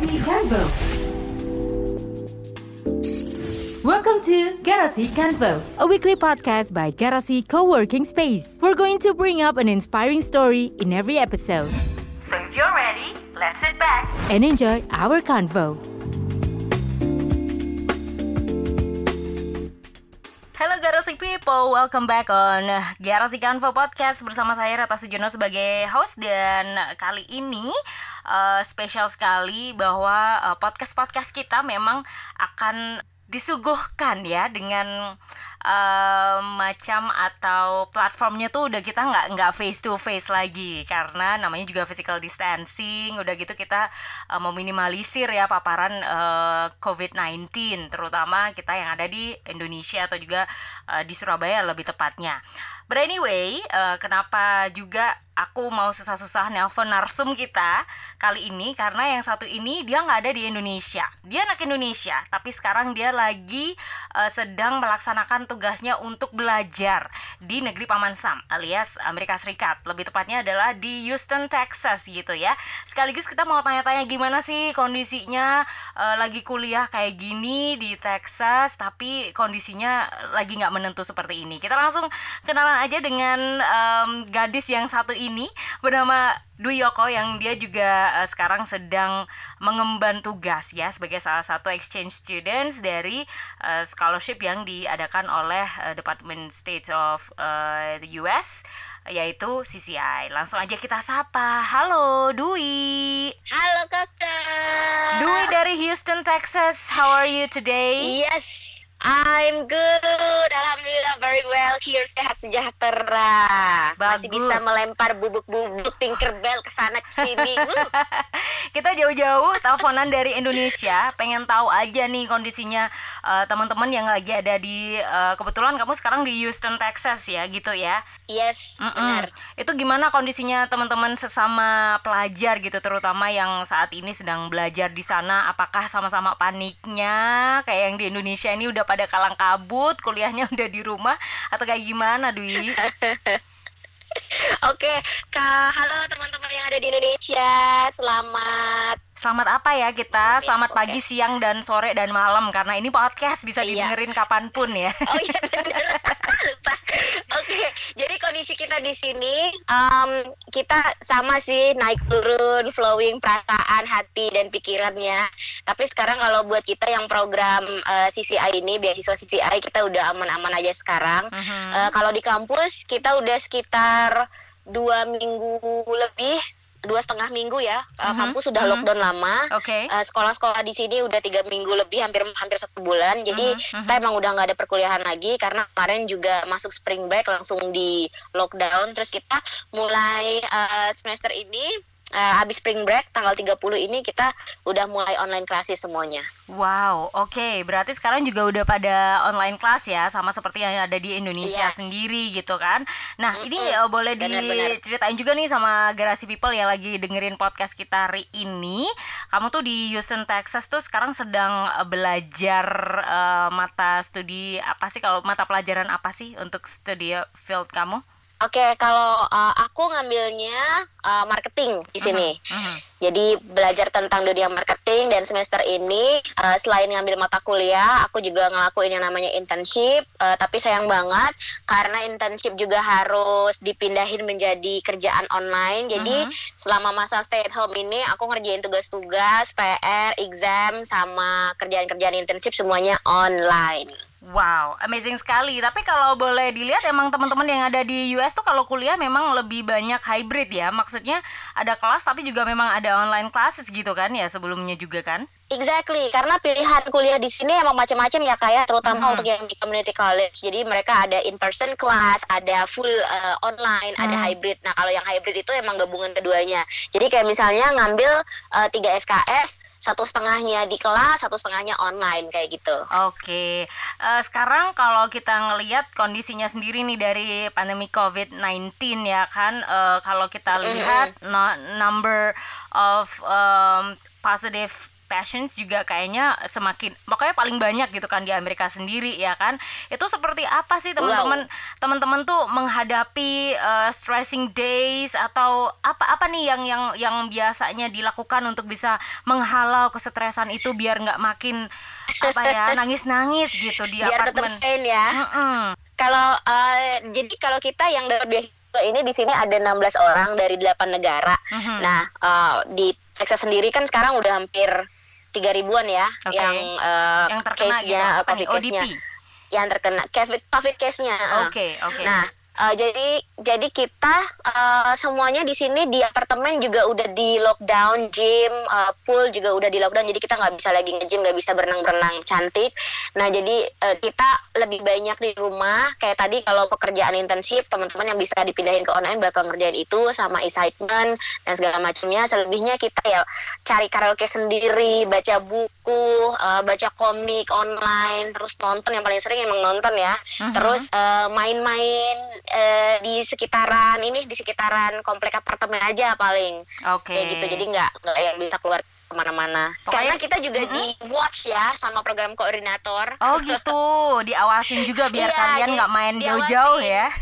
Garasi Convo. Welcome to Garasi Convo, a weekly podcast by Garasi Co-working Space. We're going to bring up an inspiring story in every episode. So if you're ready, let's sit back and enjoy our convo. Hello Garasi people, welcome back on Garasi Convo Podcast bersama saya Rata Sujono sebagai host. Dan kali ini uh, spesial sekali bahwa uh, podcast-podcast kita memang akan disuguhkan ya dengan macam atau platformnya tuh udah kita nggak nggak face to face lagi karena namanya juga physical distancing udah gitu kita uh, meminimalisir ya paparan uh, COVID-19 terutama kita yang ada di Indonesia atau juga uh, di Surabaya lebih tepatnya. But anyway, uh, kenapa juga aku mau susah-susah nelpon narsum kita kali ini karena yang satu ini dia nggak ada di Indonesia. Dia anak Indonesia, tapi sekarang dia lagi uh, sedang melaksanakan tugasnya untuk belajar di negeri Paman Sam alias Amerika Serikat. Lebih tepatnya adalah di Houston, Texas gitu ya. Sekaligus kita mau tanya-tanya gimana sih kondisinya uh, lagi kuliah kayak gini di Texas, tapi kondisinya lagi nggak menentu seperti ini. Kita langsung kenalan aja dengan um, gadis yang satu ini bernama Dwi Yoko yang dia juga uh, sekarang sedang mengemban tugas ya sebagai salah satu exchange students dari uh, scholarship yang diadakan oleh uh, Department State of uh, the US yaitu CCI. Langsung aja kita sapa. Halo Dwi. Halo kakak. Dwi dari Houston, Texas. How are you today? Yes. I'm good, alhamdulillah very well. Here sehat sejahtera. Bagus. Masih bisa melempar bubuk-bubuk Tinkerbell ke sana ke sini. Kita jauh-jauh teleponan dari Indonesia, pengen tahu aja nih kondisinya uh, teman-teman yang lagi ada di uh, kebetulan kamu sekarang di Houston, Texas ya, gitu ya. Yes, Mm-mm. benar. Itu gimana kondisinya teman-teman sesama pelajar gitu terutama yang saat ini sedang belajar di sana apakah sama-sama paniknya kayak yang di Indonesia ini udah pada kalang kabut kuliahnya udah di rumah atau kayak gimana Dwi? Oke, Kak, halo teman-teman yang ada di Indonesia. Selamat Selamat apa ya kita? Iya, Selamat pagi, siang, dan sore dan malam karena ini podcast bisa Iya. didengerin kapan pun ya. Oh iya benar jadi kondisi kita di sini em, kita sama sih naik turun, flowing perasaan, hati dan pikirannya. Tapi sekarang kalau buat kita yang program eh, CCI ini beasiswa CCI kita udah aman-aman aja sekarang. Mhm. Eh, kalau di kampus kita udah sekitar dua minggu lebih dua setengah minggu ya Mhm, kampus sudah mhm. lockdown lama Oke. Eh, sekolah-sekolah di sini udah tiga minggu lebih hampir hampir satu bulan jadi Mhm, mhm. kita emang udah nggak ada perkuliahan lagi karena kemarin juga masuk spring break langsung di lockdown terus kita mulai eh, semester ini eh, habis spring break tanggal 30 ini kita udah mulai online classes semuanya Wow, oke. Berarti sekarang juga udah pada online kelas ya, sama seperti yang ada di Indonesia Yes. sendiri gitu kan. Nah, ini Mm-mm. eh, boleh Benar-benar. diceritain juga nih sama Garasi People yang lagi dengerin podcast kita hari ini. Kamu tuh di Houston, Texas tuh sekarang sedang eh, belajar eh, mata studi apa sih? Kalau mata pelajaran apa sih untuk studi field kamu? Oke, kalau eh, aku ngambilnya eh, marketing di sini. Mhm. Jadi belajar tentang dunia marketing dan semester ini eh, selain ngambil mata kuliah, aku juga ngelakuin yang namanya internship. Eh, tapi sayang banget karena internship juga harus dipindahin menjadi kerjaan online. Jadi Mhm. selama masa stay at home ini aku ngerjain tugas-tugas, PR, exam sama kerjaan-kerjaan internship semuanya online. Wow, amazing sekali. Tapi kalau boleh dilihat emang teman-teman yang ada di US tuh kalau kuliah memang lebih banyak hybrid ya. Maksudnya ada kelas tapi juga memang ada online classes gitu kan ya sebelumnya juga kan? Exactly, karena pilihan kuliah di sini emang macam-macam ya kayak terutama Mhm. untuk yang di community college. Jadi mereka ada in person class, ada full uh, online, ada Mhm. hybrid. Nah kalau yang hybrid itu emang gabungan keduanya. Jadi kayak misalnya ngambil uh, 3 SKS, satu setengahnya di kelas, satu setengahnya online kayak gitu. Oke, Eh, sekarang kalau kita ngelihat kondisinya sendiri nih dari pandemi COVID-19 ya kan, Eh, kalau kita lihat no- number of um, positive passions juga kayaknya semakin makanya paling banyak gitu kan di Amerika sendiri ya kan? Itu seperti apa sih teman-teman teman-teman tuh menghadapi uh, stressing days atau apa-apa nih yang yang yang biasanya dilakukan untuk bisa menghalau kesetresan itu biar nggak makin apa ya nangis-nangis gitu di biar apartemen? tetap sane ya. Mm -mm. kalau uh, jadi kalau kita yang beasiswa ini di sini ada 16 orang dari 8 negara. Mhm. nah uh, di Texas sendiri kan sekarang udah hampir tiga ribuan ya Oke. yang uh, yang terkena gitu case-nya, nih, COVID case-nya yang terkena COVID COVID case-nya. uh. oke oke Nah, uh, jadi jadi kita uh, semuanya di sini di apartemen juga udah di lockdown, gym, uh, pool juga udah di lockdown. Jadi kita nggak bisa lagi nge-gym, nggak bisa berenang-berenang cantik. Nah, jadi uh, kita lebih banyak di rumah. Kayak tadi kalau pekerjaan intensif, teman-teman yang bisa dipindahin ke online berapa ngerjain itu sama assignment dan segala macamnya. Selebihnya kita ya cari karaoke sendiri, baca buku, uh, baca komik online, terus nonton yang paling sering emang nonton ya. Mhm. Terus eh, main-main eh, di sekitaran ini di sekitaran komplek apartemen aja paling oke kayak gitu. Jadi nggak nggak yang bisa keluar ke mana-mana. Pokoknya- Karena kita juga di watch ya sama program koordinator. Oh gitu, diawasin juga biar Iya, kalian di- nggak main jauh-jauh ya.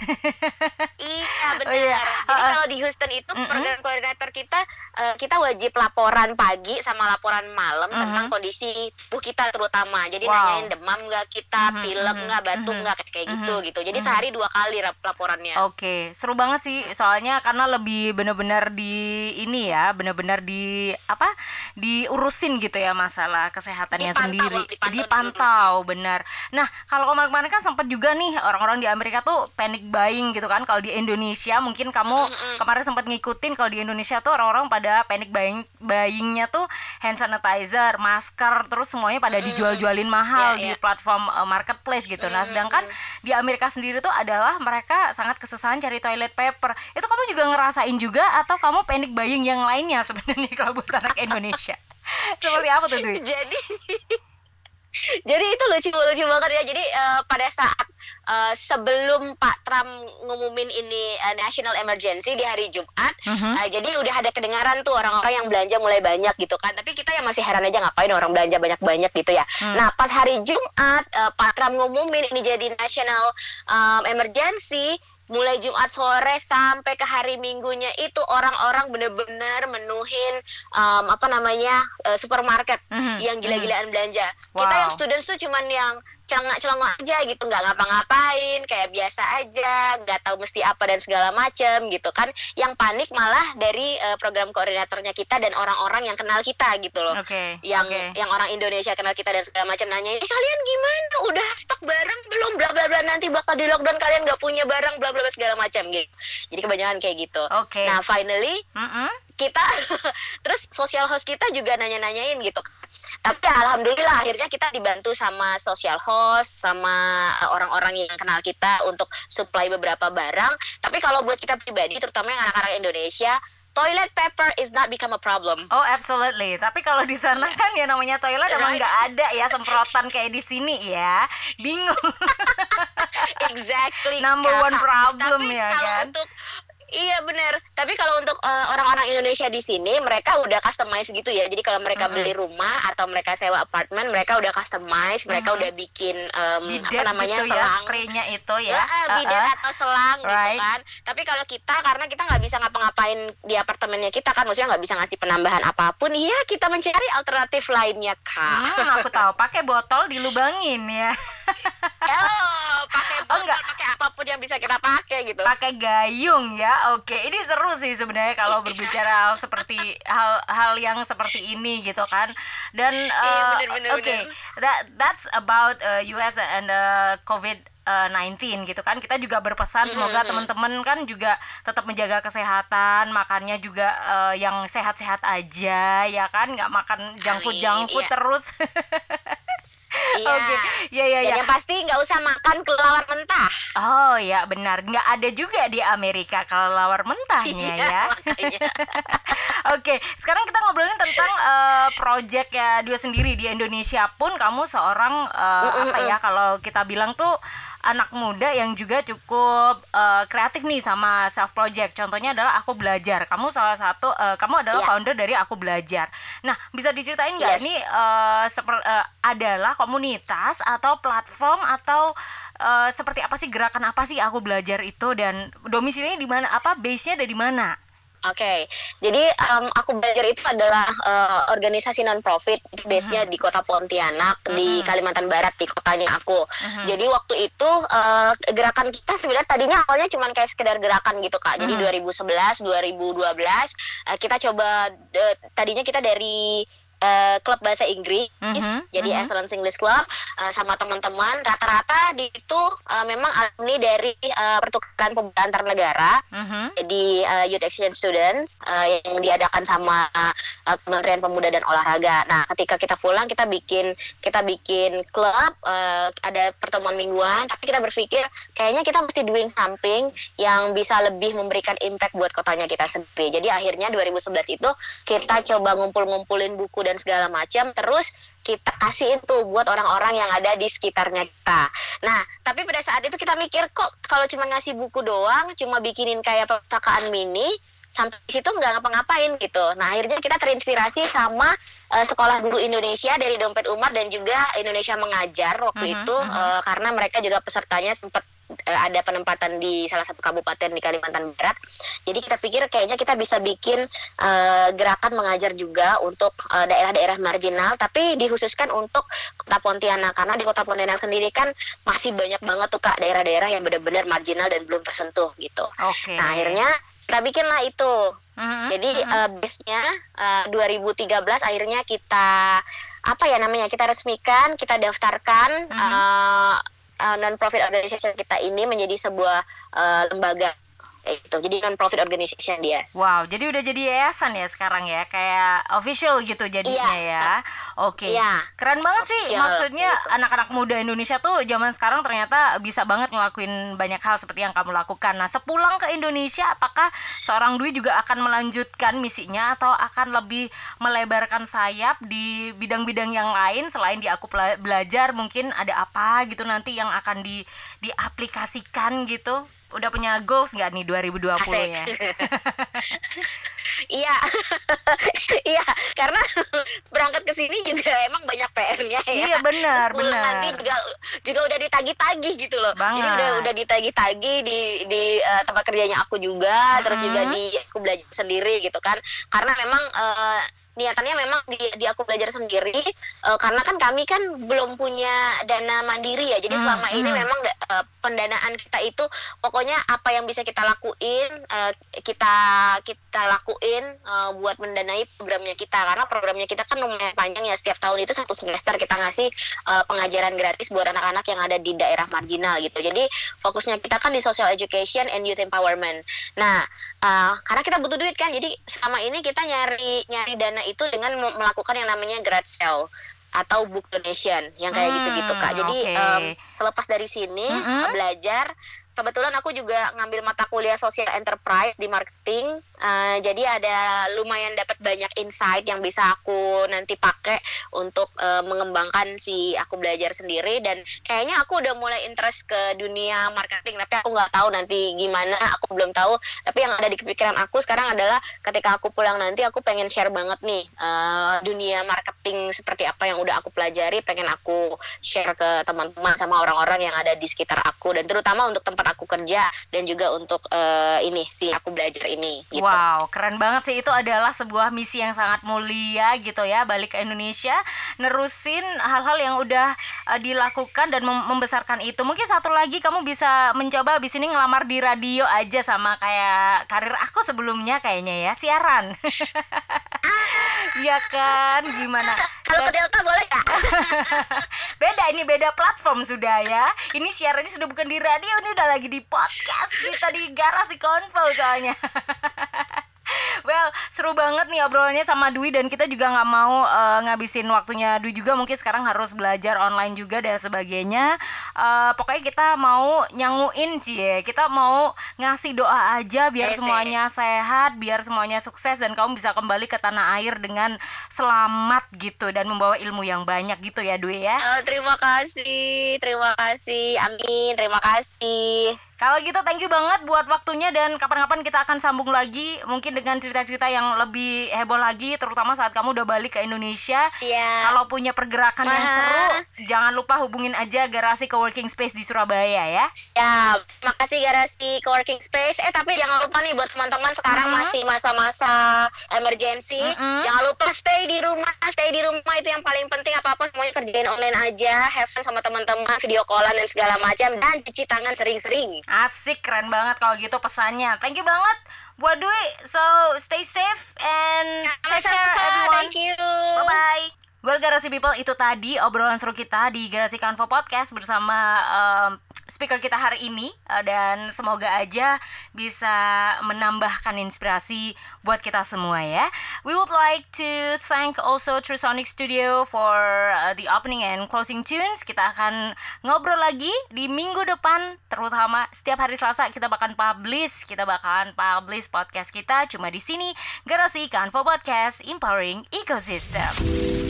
Iya benar. Oh, iya. Jadi Uh-uh. kalau di Houston itu Mm-mm. program koordinator kita eh, kita wajib laporan pagi sama laporan malam Mhm. tentang kondisi tubuh kita terutama. Jadi Wow. nanyain demam nggak kita, Mhm, pilek mhm, nggak, batuk mhm, nggak kayak kayak gitu mhm, gitu. Jadi mhm. sehari dua kali laporannya. Oke, seru banget sih soalnya karena lebih bener-bener di ini ya, bener-bener di apa? Diurusin gitu ya masalah kesehatannya Dipantau, sendiri. dipantau, Dipantau, benar. Nah, kalau kemarin-kemarin kan sempat juga nih orang-orang di Amerika tuh panic buying gitu kan. Kalau di Indonesia mungkin kamu Mm-mm. kemarin sempat ngikutin kalau di Indonesia tuh orang-orang pada panic buying buyingnya tuh hand sanitizer, masker, terus semuanya pada dijual-jualin mahal Iya, di iya. platform uh, marketplace gitu. Nah, sedangkan di Amerika sendiri tuh adalah mereka sangat kesusahan cari toilet paper. Itu kamu juga ngerasain juga atau kamu panic buying yang lainnya sebenarnya kalau buat anak Indonesia? Seperti apa tuh Dwi? jadi jadi itu lucu lucu banget ya jadi eh, pada saat eh, sebelum Pak Trump ngumumin ini eh, national emergency di hari Jumat Mhm. eh, jadi udah ada kedengaran tuh orang-orang yang belanja mulai banyak gitu kan tapi kita yang masih heran aja ngapain orang belanja banyak-banyak gitu ya Hmm. nah pas hari Jumat eh, Pak Trump ngumumin ini jadi national um, emergency mulai Jumat sore sampai ke hari Minggunya itu orang-orang bener-bener menuhin um, apa namanya eh, supermarket Mhm, yang gila-gilaan belanja. Kita Wow. yang students tuh cuman yang celengak-celengok aja gitu, nggak ngapa-ngapain, kayak biasa aja, nggak tahu mesti apa dan segala macem gitu kan. Yang panik malah dari eh, program koordinatornya kita dan orang-orang yang kenal kita gitu loh. Oke. Yang oke. yang orang Indonesia kenal kita dan segala macam nanya ini kalian gimana udah stok barang belum bla bla bla nanti bakal di lockdown kalian nggak punya barang bla bla bla segala macam gitu jadi kebanyakan kayak gitu Oke. nah finally Mm-mm. Kita terus social host kita juga nanya-nanyain gitu tapi alhamdulillah akhirnya kita dibantu sama social host sama eh, orang-orang yang kenal kita untuk supply beberapa barang tapi kalau buat kita pribadi terutama yang anak-anak Indonesia toilet paper is not become a problem Oh absolutely. Tapi kalau di sana kan ya namanya toilet emang nggak ada ya semprotan kayak di sini ya. Bingung. exactly Number one problem Tapi ya kalau kan? untuk Iya benar. Tapi kalau untuk eh, orang-orang Indonesia di sini, mereka udah customize gitu ya. Jadi kalau mereka Mm-mm. beli rumah atau mereka sewa apartemen, mereka udah customize, mereka Mm-mm. udah bikin em, apa namanya gitu ya, selang. spraynya itu ya. Ya, eh, bidet Uh-uh. atau selang gitu Right. kan. Tapi kalau kita karena kita nggak bisa ngapa-ngapain di apartemennya kita kan, maksudnya nggak bisa ngasih penambahan apa pun, ya kita mencari alternatif lainnya kak. Hmm, aku tahu pakai botol dilubangin ya. Oh, pakai Oh, enggak. pakai apa pun yang bisa kita pakai gitu. pakai gayung ya oke ini seru sih sebenarnya kalau berbicara hal seperti hal hal yang seperti ini gitu kan dan uh, bener, bener, oke bener. that that's about uh, US and uh, COVID uh, 19 gitu kan kita juga berpesan semoga Mhm. teman-teman kan juga tetap menjaga kesehatan makannya juga uh, yang sehat-sehat aja ya kan nggak makan junk food junk food iya. terus Iya. oke ya ya Dan ya yang pasti nggak usah makan kelelawar mentah. Oh ya benar nggak ada juga di Amerika kelelawar mentahnya Iya, ya. Oke sekarang kita ngobrolin tentang eh, project ya dia sendiri di Indonesia pun kamu seorang eh, Mm-mm, apa ya kalau kita bilang tuh anak muda yang juga cukup uh, kreatif nih sama self project. Contohnya adalah aku belajar. Kamu salah satu uh, kamu adalah yeah. founder dari aku belajar. Nah, bisa diceritain nggak yes. ini uh, seper, uh, adalah komunitas atau platform atau uh, seperti apa sih gerakan apa sih aku belajar itu dan domisilinya di mana? Apa base-nya ada di mana? Oke, okay. jadi um, aku belajar itu adalah uh, organisasi non profit, base-nya di kota Pontianak uh-huh. di Kalimantan Barat di kotanya aku. Uh-huh. Jadi waktu itu uh, gerakan kita sebenarnya tadinya awalnya cuma kayak sekedar gerakan gitu kak. Jadi uh-huh. 2011, 2012 uh, kita coba uh, tadinya kita dari uh, klub bahasa Inggris, uh-huh, jadi uh-huh. Excellence English Club uh, sama teman-teman rata-rata di itu uh, memang alumni dari uh, pertukaran pemuda antar negara, uh-huh. jadi uh, Youth Exchange Students uh, yang diadakan sama uh, Kementerian Pemuda dan Olahraga. Nah, ketika kita pulang kita bikin kita bikin klub, uh, ada pertemuan mingguan, tapi kita berpikir kayaknya kita mesti doing something yang bisa lebih memberikan impact buat kotanya kita sendiri. Jadi akhirnya 2011 itu kita coba ngumpul-ngumpulin buku dan segala macam terus kita kasih itu buat orang-orang yang ada di sekitarnya kita nah tapi pada saat itu kita mikir kok kalau cuma ngasih buku doang cuma bikinin kayak perpustakaan mini sampai di situ nggak ngapa-ngapain gitu. Nah akhirnya kita terinspirasi sama uh, sekolah guru Indonesia dari dompet umat dan juga Indonesia mengajar waktu uh -huh, itu uh -huh. Uh, karena mereka juga pesertanya sempat uh, ada penempatan di salah satu kabupaten di Kalimantan Barat. Jadi kita pikir kayaknya kita bisa bikin uh, gerakan mengajar juga untuk eh, daerah-daerah marginal, tapi dikhususkan untuk Kota Pontianak karena di Kota Pontianak sendiri kan masih banyak banget tuh kak daerah-daerah yang benar-benar marginal dan belum tersentuh gitu. Okay. Nah akhirnya kita bikinlah itu. Uh-huh, Jadi uh-huh. uh, base-nya uh, 2013 akhirnya kita apa ya namanya kita resmikan, kita daftarkan. Uh, uh, non-profit organization kita ini menjadi sebuah uh, lembaga itu jadi non profit organization dia wow jadi udah jadi yayasan ya sekarang ya kayak official gitu jadinya iya. ya oke okay. iya. keren banget official, sih maksudnya gitu. anak-anak muda Indonesia tuh zaman sekarang ternyata bisa banget ngelakuin banyak hal seperti yang kamu lakukan nah sepulang ke Indonesia apakah seorang Dwi juga akan melanjutkan misinya atau akan lebih melebarkan sayap di bidang-bidang yang lain selain di aku belajar mungkin ada apa gitu nanti yang akan di diaplikasikan gitu udah punya goals nggak nih 2020 Asik. ya? Iya, iya karena berangkat ke sini juga emang banyak PR-nya ya. Iya benar, benar. Nanti juga juga udah ditagi-tagi gitu loh. Banget. Jadi udah udah ditagi-tagi di di uh, tempat kerjanya aku juga, mm -hmm. terus juga di aku belajar sendiri gitu kan. Karena memang uh, niatannya memang di, di aku belajar sendiri uh, karena kan kami kan belum punya dana mandiri ya. Jadi hmm, selama hmm. ini memang uh, pendanaan kita itu pokoknya apa yang bisa kita lakuin uh, kita kita lakuin uh, buat mendanai programnya kita. Karena programnya kita kan lumayan panjang ya. Setiap tahun itu satu semester kita ngasih uh, pengajaran gratis buat anak-anak yang ada di daerah marginal gitu. Jadi fokusnya kita kan di social education and youth empowerment. Nah uh, karena kita butuh duit kan jadi selama ini kita nyari nyari dana itu dengan melakukan yang namanya grad sale atau book donation yang kayak gitu-gitu kak. Jadi okay. um, selepas dari sini mm -hmm. belajar kebetulan aku juga ngambil mata kuliah social enterprise di marketing uh, jadi ada lumayan dapat banyak insight yang bisa aku nanti pakai untuk uh, mengembangkan si aku belajar sendiri dan kayaknya aku udah mulai interest ke dunia marketing tapi aku nggak tahu nanti gimana aku belum tahu tapi yang ada di pikiran aku sekarang adalah ketika aku pulang nanti aku pengen share banget nih uh, dunia marketing seperti apa yang udah aku pelajari pengen aku share ke teman-teman sama orang-orang yang ada di sekitar aku dan terutama untuk tempat aku kerja dan juga untuk uh, ini sih aku belajar ini. Gitu. Wow, keren banget sih itu adalah sebuah misi yang sangat mulia gitu ya balik ke Indonesia nerusin hal-hal yang udah uh, dilakukan dan mem membesarkan itu. Mungkin satu lagi kamu bisa mencoba di sini ngelamar di radio aja sama kayak karir aku sebelumnya kayaknya ya siaran. Iya kan, gimana? Kalau ke Delta boleh kak? beda ini beda platform sudah ya. Ini siarannya sudah bukan di radio, ini udah lagi di podcast kita di garasi konvo soalnya. well, seru banget nih obrolannya sama Dwi dan kita juga nggak mau uh, ngabisin waktunya Dwi juga mungkin sekarang harus belajar online juga dan sebagainya. Uh, pokoknya kita mau nyanguin cie, kita mau ngasih doa aja biar semuanya sehat, biar semuanya sukses dan kamu bisa kembali ke tanah air dengan selamat gitu dan membawa ilmu yang banyak gitu ya Dwi ya. Oh, terima kasih, terima kasih, amin, terima kasih. Kalau gitu thank you banget buat waktunya dan kapan-kapan kita akan sambung lagi mungkin dengan cerita-cerita yang lebih heboh lagi terutama saat kamu udah balik ke Indonesia. Iya. Kalau punya pergerakan yang Wah. seru, jangan lupa hubungin aja garasi coworking space di Surabaya ya. Ya, makasih garasi coworking space. Eh tapi jangan lupa nih buat teman-teman sekarang Mhm. masih masa-masa emergency. Mhm. Jangan lupa stay di rumah, stay di rumah itu yang paling penting apa-apa semuanya kerjain online aja. Have fun sama teman-teman, video callan dan segala macam dan cuci tangan sering-sering. Asik, keren banget kalau gitu pesannya. Thank you banget buat Dwi. So, stay safe and take care everyone. thank you. Bye-bye. Well, Garasi People, itu tadi obrolan seru kita di Garasi Kanvo Podcast bersama um, speaker kita hari ini uh, dan semoga aja bisa menambahkan inspirasi buat kita semua ya. We would like to thank also True Sonic Studio for uh, the opening and closing tunes. Kita akan ngobrol lagi di minggu depan, terutama setiap hari Selasa kita bakalan publish, kita bakalan publish podcast kita cuma di sini Garasi Kanvo Podcast Empowering Ecosystem.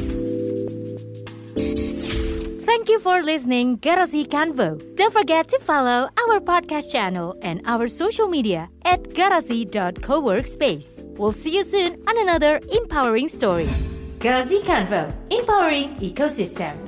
Thank you for listening Garasi Canvo. Don't forget to follow our podcast channel and our social media at garasi.coworkspace. We'll see you soon on another empowering stories. Garasi Canvo, empowering ecosystem.